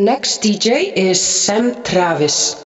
Next DJ is Sam Travis.